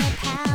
power.